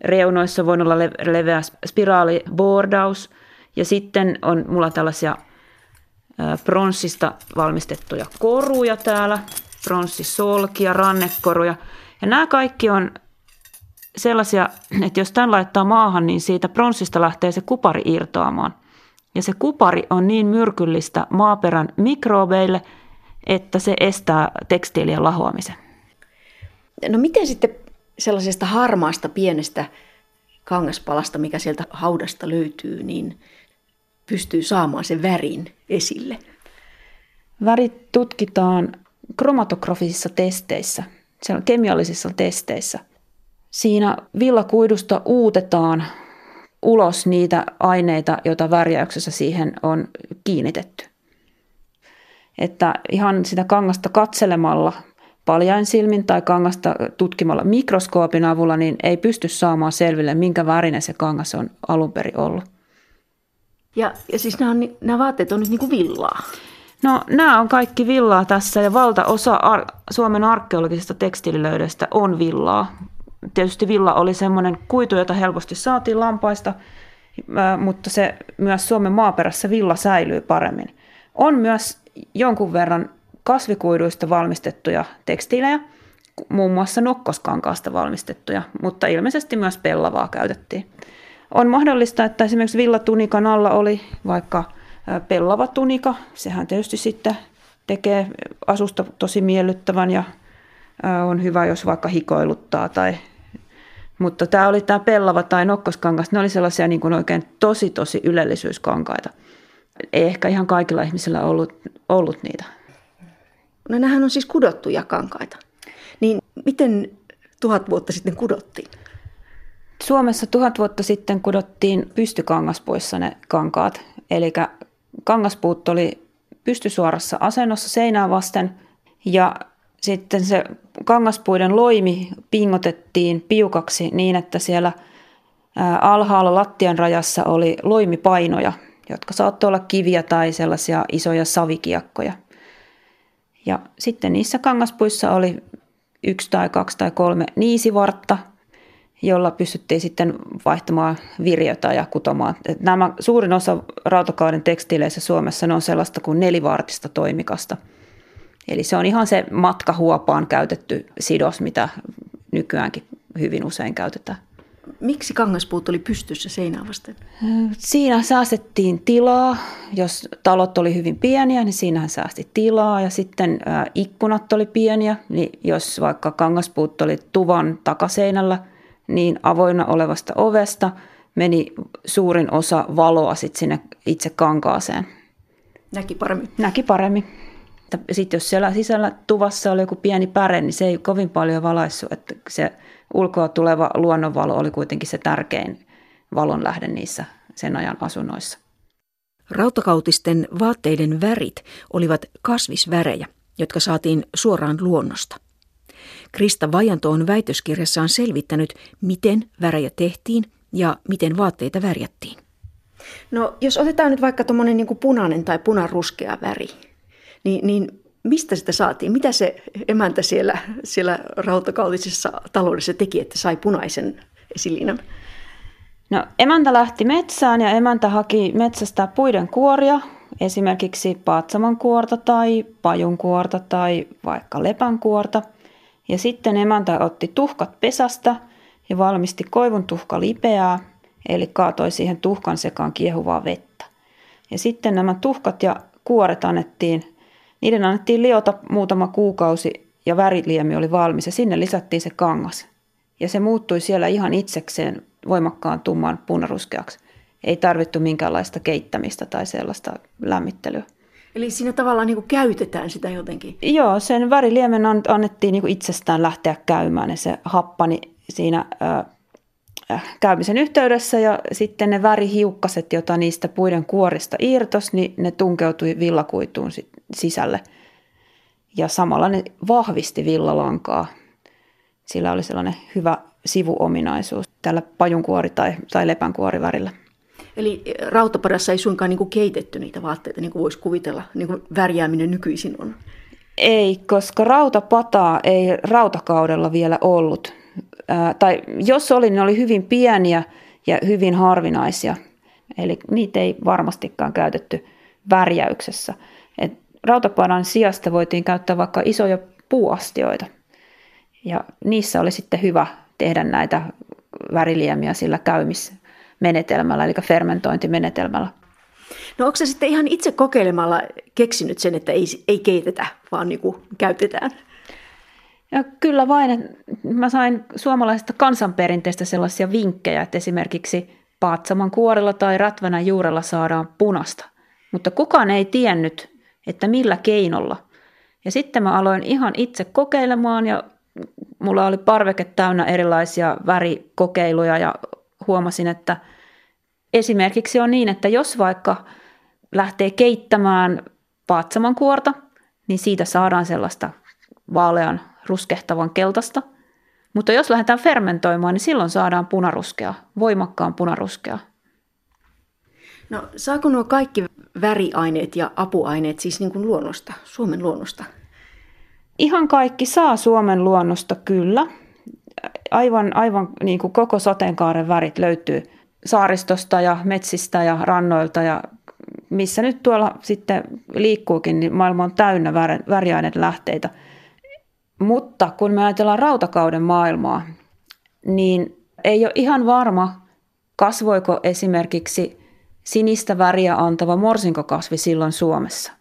reunoissa voi olla leveä spiraalibordaus. Ja sitten on mulla tällaisia pronssista valmistettuja koruja täällä, pronssisolkia, rannekoruja. Ja nämä kaikki on sellaisia, että jos tämän laittaa maahan, niin siitä pronssista lähtee se kupari irtoamaan. Ja se kupari on niin myrkyllistä maaperän mikrobeille, että se estää tekstiilien lahoamisen. No miten sitten sellaisesta harmaasta pienestä kangaspalasta, mikä sieltä haudasta löytyy, niin pystyy saamaan sen värin esille? Värit tutkitaan kromatografisissa testeissä, siellä kemiallisissa testeissä. Siinä villakuidusta uutetaan ulos niitä aineita, joita värjäyksessä siihen on kiinnitetty. Että ihan sitä kangasta katselemalla paljain silmin tai kangasta tutkimalla mikroskoopin avulla, niin ei pysty saamaan selville, minkä värinen se kangas on alun perin ollut. Ja, ja siis nämä, on, nämä vaatteet on nyt niin kuin villaa? No nämä on kaikki villaa tässä ja valtaosa ar- Suomen arkeologisista tekstiililöydöistä on villaa. Tietysti villa oli semmoinen kuitu, jota helposti saatiin lampaista, mutta se myös Suomen maaperässä villa säilyy paremmin. On myös jonkun verran kasvikuiduista valmistettuja tekstiilejä, muun muassa nokkoskankaasta valmistettuja, mutta ilmeisesti myös pellavaa käytettiin. On mahdollista, että esimerkiksi villatunikan alla oli vaikka pellava tunika. Sehän tietysti sitten tekee asusta tosi miellyttävän ja on hyvä, jos vaikka hikoiluttaa. Tai... Mutta tämä oli tämä pellava tai nokkoskangas, ne oli sellaisia niin kuin oikein tosi tosi ylellisyyskankaita. Ei ehkä ihan kaikilla ihmisillä ollut, ollut niitä. No nämähän on siis kudottuja kankaita. Niin miten tuhat vuotta sitten kudottiin? Suomessa tuhat vuotta sitten kudottiin pystykangaspuissa ne kankaat. Eli kangaspuut oli pystysuorassa asennossa seinää vasten ja sitten se kangaspuiden loimi pingotettiin piukaksi niin, että siellä alhaalla lattian rajassa oli loimipainoja, jotka saattoi olla kiviä tai sellaisia isoja savikiekkoja. Ja sitten niissä kangaspuissa oli yksi tai kaksi tai kolme niisivartta, jolla pystyttiin sitten vaihtamaan virjota ja kutomaan. Et nämä suurin osa rautakauden tekstiileissä Suomessa ne on sellaista kuin nelivartista toimikasta. Eli se on ihan se matkahuopaan käytetty sidos, mitä nykyäänkin hyvin usein käytetään. Miksi kangaspuut oli pystyssä seinää vasten? Siinä säästettiin tilaa. Jos talot oli hyvin pieniä, niin siinähän säästi tilaa. Ja sitten ikkunat oli pieniä. Niin jos vaikka kangaspuut oli tuvan takaseinällä, niin avoinna olevasta ovesta meni suurin osa valoa sit sinne itse kankaaseen. Näki paremmin. Näki paremmin. Sitten jos siellä sisällä tuvassa oli joku pieni päre, niin se ei kovin paljon valaissut, että se ulkoa tuleva luonnonvalo oli kuitenkin se tärkein valonlähde niissä sen ajan asunnoissa. Rautakautisten vaatteiden värit olivat kasvisvärejä, jotka saatiin suoraan luonnosta. Krista Vajanto on väitöskirjassaan selvittänyt, miten värejä tehtiin ja miten vaatteita värjättiin. No jos otetaan nyt vaikka tuommoinen niin punainen tai punaruskea väri, niin, niin mistä sitä saatiin? Mitä se emäntä siellä, siellä rautakautisessa taloudessa teki, että sai punaisen esiliinan? No, emäntä lähti metsään ja emäntä haki metsästä puiden kuoria, esimerkiksi paatsaman kuorta tai pajun kuorta tai vaikka lepän kuorta. Ja sitten emäntä otti tuhkat pesästä ja valmisti koivun tuhka lipeää, eli kaatoi siihen tuhkan sekaan kiehuvaa vettä. Ja sitten nämä tuhkat ja kuoret annettiin, niiden annettiin liota muutama kuukausi ja väriliemi oli valmis ja sinne lisättiin se kangas. Ja se muuttui siellä ihan itsekseen voimakkaan tumman punaruskeaksi. Ei tarvittu minkäänlaista keittämistä tai sellaista lämmittelyä. Eli siinä tavallaan niin kuin käytetään sitä jotenkin? Joo, sen väriliemen annettiin niin kuin itsestään lähteä käymään ja se happani siinä äh, käymisen yhteydessä ja sitten ne värihiukkaset, joita niistä puiden kuorista irtos, niin ne tunkeutui villakuituun sisälle. Ja samalla ne vahvisti villalankaa. Sillä oli sellainen hyvä sivuominaisuus tällä pajunkuori- tai, tai lepänkuorivärillä. Eli rautapadassa ei suinkaan niin kuin keitetty niitä vaatteita, niin kuin voisi kuvitella, niin kuin värjääminen nykyisin on? Ei, koska rautapataa ei rautakaudella vielä ollut. Ää, tai jos oli, ne oli hyvin pieniä ja hyvin harvinaisia. Eli niitä ei varmastikaan käytetty värjäyksessä. Et rautapadan sijasta voitiin käyttää vaikka isoja puuastioita. Ja niissä oli sitten hyvä tehdä näitä väriliemiä sillä käymismenetelmällä, eli fermentointimenetelmällä. No onko se sitten ihan itse kokeilemalla keksinyt sen, että ei, ei keitetä, vaan niin kuin käytetään? Ja kyllä vain. Mä sain suomalaisesta kansanperinteestä sellaisia vinkkejä, että esimerkiksi paatsaman kuorella tai ratvana juurella saadaan punasta. Mutta kukaan ei tiennyt, että millä keinolla. Ja sitten mä aloin ihan itse kokeilemaan ja mulla oli parveke täynnä erilaisia värikokeiluja ja huomasin, että esimerkiksi on niin, että jos vaikka lähtee keittämään paatsaman kuorta, niin siitä saadaan sellaista vaalean ruskehtavan keltaista. Mutta jos lähdetään fermentoimaan, niin silloin saadaan punaruskea, voimakkaan punaruskea. No saako nuo kaikki väriaineet ja apuaineet siis niin kuin luonnosta, Suomen luonnosta? Ihan kaikki saa Suomen luonnosta kyllä. Aivan, aivan niin kuin koko sateenkaaren värit löytyy saaristosta ja metsistä ja rannoilta ja missä nyt tuolla sitten liikkuukin, niin maailma on täynnä väriaineiden lähteitä. Mutta kun me ajatellaan rautakauden maailmaa, niin ei ole ihan varma, kasvoiko esimerkiksi sinistä väriä antava morsinkokasvi silloin Suomessa.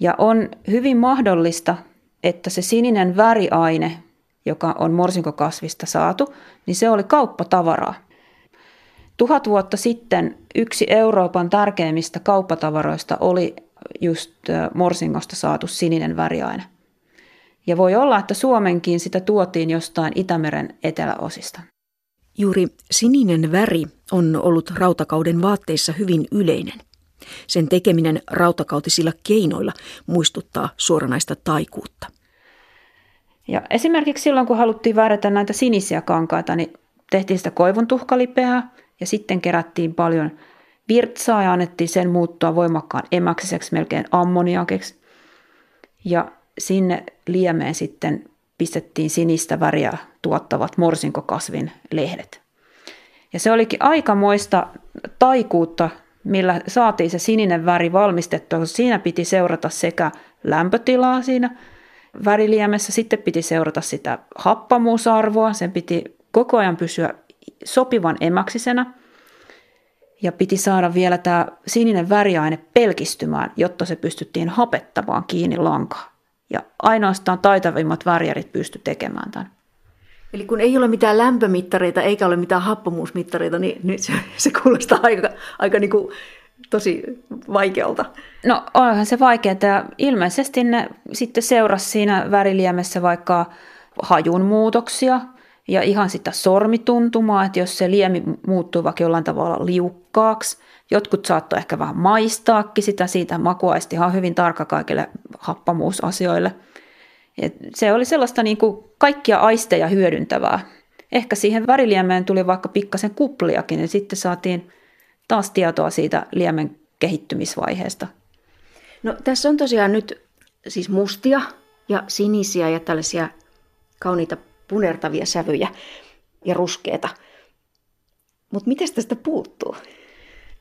Ja on hyvin mahdollista, että se sininen väriaine, joka on morsinkokasvista saatu, niin se oli kauppatavaraa. Tuhat vuotta sitten yksi Euroopan tärkeimmistä kauppatavaroista oli just morsingosta saatu sininen väriaine. Ja voi olla, että Suomenkin sitä tuotiin jostain Itämeren eteläosista. Juuri sininen väri on ollut rautakauden vaatteissa hyvin yleinen. Sen tekeminen rautakautisilla keinoilla muistuttaa suoranaista taikuutta. Ja esimerkiksi silloin, kun haluttiin värjätä näitä sinisiä kankaita, niin tehtiin sitä koivun tuhkalipeää ja sitten kerättiin paljon virtsaa ja annettiin sen muuttua voimakkaan emäksiseksi, melkein ammoniakeksi. Ja sinne liemeen sitten pistettiin sinistä väriä tuottavat morsinkokasvin lehdet. Ja se olikin aikamoista taikuutta millä saatiin se sininen väri valmistettua, koska siinä piti seurata sekä lämpötilaa siinä väriliemessä, sitten piti seurata sitä happamuusarvoa, sen piti koko ajan pysyä sopivan emäksisena ja piti saada vielä tämä sininen väriaine pelkistymään, jotta se pystyttiin hapettamaan kiinni lankaa. Ja ainoastaan taitavimmat värjärit pysty tekemään tämän. Eli kun ei ole mitään lämpömittareita eikä ole mitään happomuusmittareita, niin nyt se, se kuulostaa aika, aika niin kuin tosi vaikealta. No onhan se vaikeaa. Ilmeisesti ne sitten seurasi siinä väriliemessä vaikka hajun muutoksia ja ihan sitä sormituntumaa, että jos se liemi muuttuu vaikka jollain tavalla liukkaaksi, jotkut saattoi ehkä vähän maistaakin sitä, siitä makuaisti ihan hyvin tarkka kaikille happamuusasioille – et se oli sellaista niin kuin kaikkia aisteja hyödyntävää. Ehkä siihen väriliemeen tuli vaikka pikkasen kupliakin, ja sitten saatiin taas tietoa siitä liemen kehittymisvaiheesta. No tässä on tosiaan nyt siis mustia ja sinisiä ja tällaisia kauniita punertavia sävyjä ja ruskeita. Mutta miten tästä puuttuu?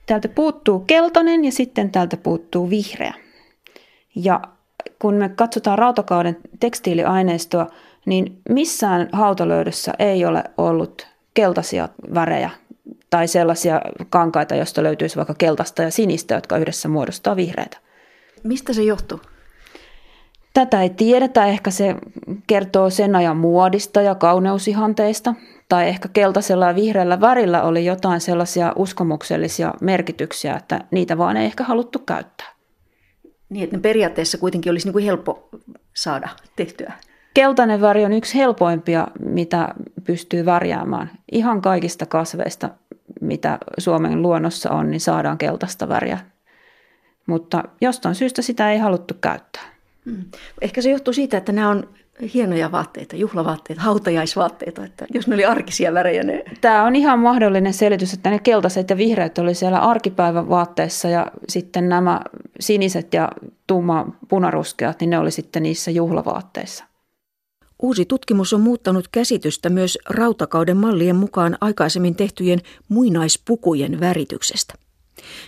Täältä puuttuu keltainen ja sitten täältä puuttuu vihreä. Ja kun me katsotaan rautakauden tekstiiliaineistoa, niin missään hautalöydössä ei ole ollut keltaisia värejä tai sellaisia kankaita, joista löytyisi vaikka keltaista ja sinistä, jotka yhdessä muodostaa vihreitä. Mistä se johtuu? Tätä ei tiedetä. Ehkä se kertoo sen ajan muodista ja kauneusihanteista. Tai ehkä keltaisella ja vihreällä värillä oli jotain sellaisia uskomuksellisia merkityksiä, että niitä vaan ei ehkä haluttu käyttää. Niin, että ne periaatteessa kuitenkin olisi niin kuin helppo saada tehtyä. Keltainen väri on yksi helpoimpia, mitä pystyy värjäämään. Ihan kaikista kasveista, mitä Suomen luonnossa on, niin saadaan keltaista väriä. Mutta jostain syystä sitä ei haluttu käyttää. Hmm. Ehkä se johtuu siitä, että nämä on hienoja vaatteita, juhlavaatteita, hautajaisvaatteita, että jos ne oli arkisia värejä ne... Tämä on ihan mahdollinen selitys, että ne keltaiset ja vihreät oli siellä arkipäivän vaatteissa ja sitten nämä siniset ja tumma punaruskeat, niin ne oli sitten niissä juhlavaatteissa. Uusi tutkimus on muuttanut käsitystä myös rautakauden mallien mukaan aikaisemmin tehtyjen muinaispukujen värityksestä.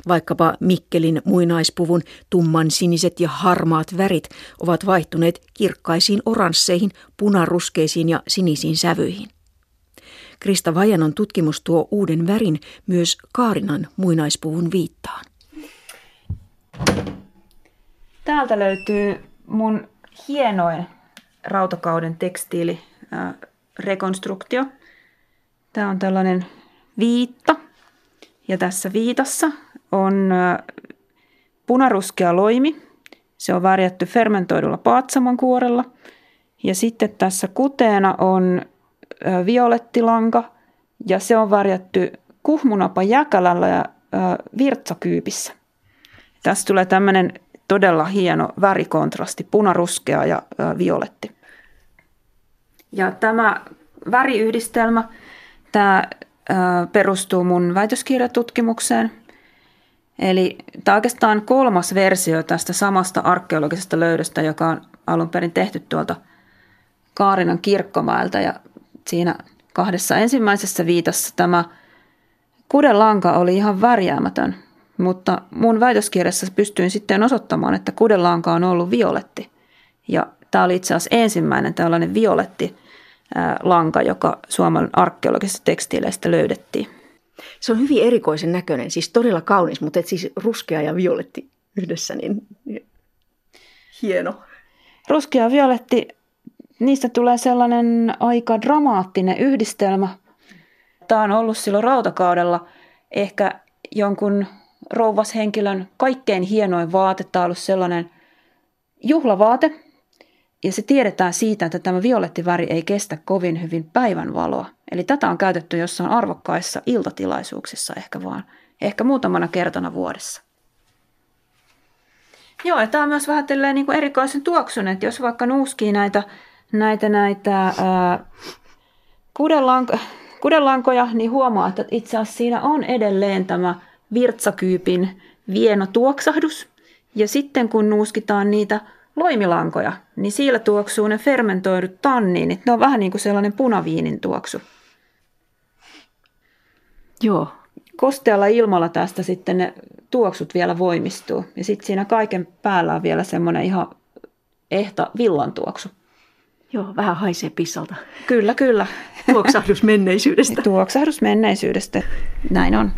Vaikkapa Mikkelin muinaispuvun tumman siniset ja harmaat värit ovat vaihtuneet kirkkaisiin oransseihin, punaruskeisiin ja sinisiin sävyihin. Krista Vajanon tutkimus tuo uuden värin myös Kaarinan muinaispuvun viittaan. Täältä löytyy mun hienoin rautakauden tekstiili rekonstruktio. Tämä on tällainen viitta ja tässä viitassa on punaruskea loimi. Se on värjätty fermentoidulla paatsamon kuorella. Ja sitten tässä kuteena on violettilanka ja se on värjätty kuhmunapa jäkälällä ja virtsakyypissä. Tässä tulee tämmöinen todella hieno värikontrasti, punaruskea ja violetti. Ja tämä väriyhdistelmä, tämä perustuu mun väitöskirjatutkimukseen. Eli tämä on oikeastaan kolmas versio tästä samasta arkeologisesta löydöstä, joka on alun perin tehty tuolta Kaarinan kirkkomäeltä. Ja siinä kahdessa ensimmäisessä viitassa tämä kudelanka oli ihan värjäämätön, mutta mun väitöskirjassa pystyin sitten osoittamaan, että kudelanka on ollut violetti. Ja tämä oli itse asiassa ensimmäinen tällainen violetti lanka, joka Suomen arkeologisista tekstiileistä löydettiin. Se on hyvin erikoisen näköinen, siis todella kaunis, mutta et siis ruskea ja violetti yhdessä, niin, hieno. Ruskea ja violetti, niistä tulee sellainen aika dramaattinen yhdistelmä. Tämä on ollut silloin rautakaudella ehkä jonkun rouvashenkilön kaikkein hienoin vaate. Tämä on ollut sellainen juhlavaate, ja se tiedetään siitä, että tämä violettiväri ei kestä kovin hyvin päivänvaloa. Eli tätä on käytetty jossain arvokkaissa iltatilaisuuksissa ehkä vaan, ehkä muutamana kertana vuodessa. Joo, ja tämä on myös vähän niin kuin erikoisen tuoksun, että jos vaikka nuuskii näitä, näitä, näitä ää, kudelanko, kudelankoja, niin huomaa, että itse asiassa siinä on edelleen tämä virtsakyypin vieno tuoksahdus. Ja sitten kun nuuskitaan niitä loimilankoja, niin siellä tuoksuu ne fermentoidut tanniinit. Ne on vähän niin kuin sellainen punaviinin tuoksu. Joo. Kostealla ilmalla tästä sitten ne tuoksut vielä voimistuu. Ja sitten siinä kaiken päällä on vielä semmoinen ihan ehta villan tuoksu. Joo, vähän haisee pissalta. Kyllä, kyllä. Tuoksahdus menneisyydestä. Tuoksahdus menneisyydestä, näin on.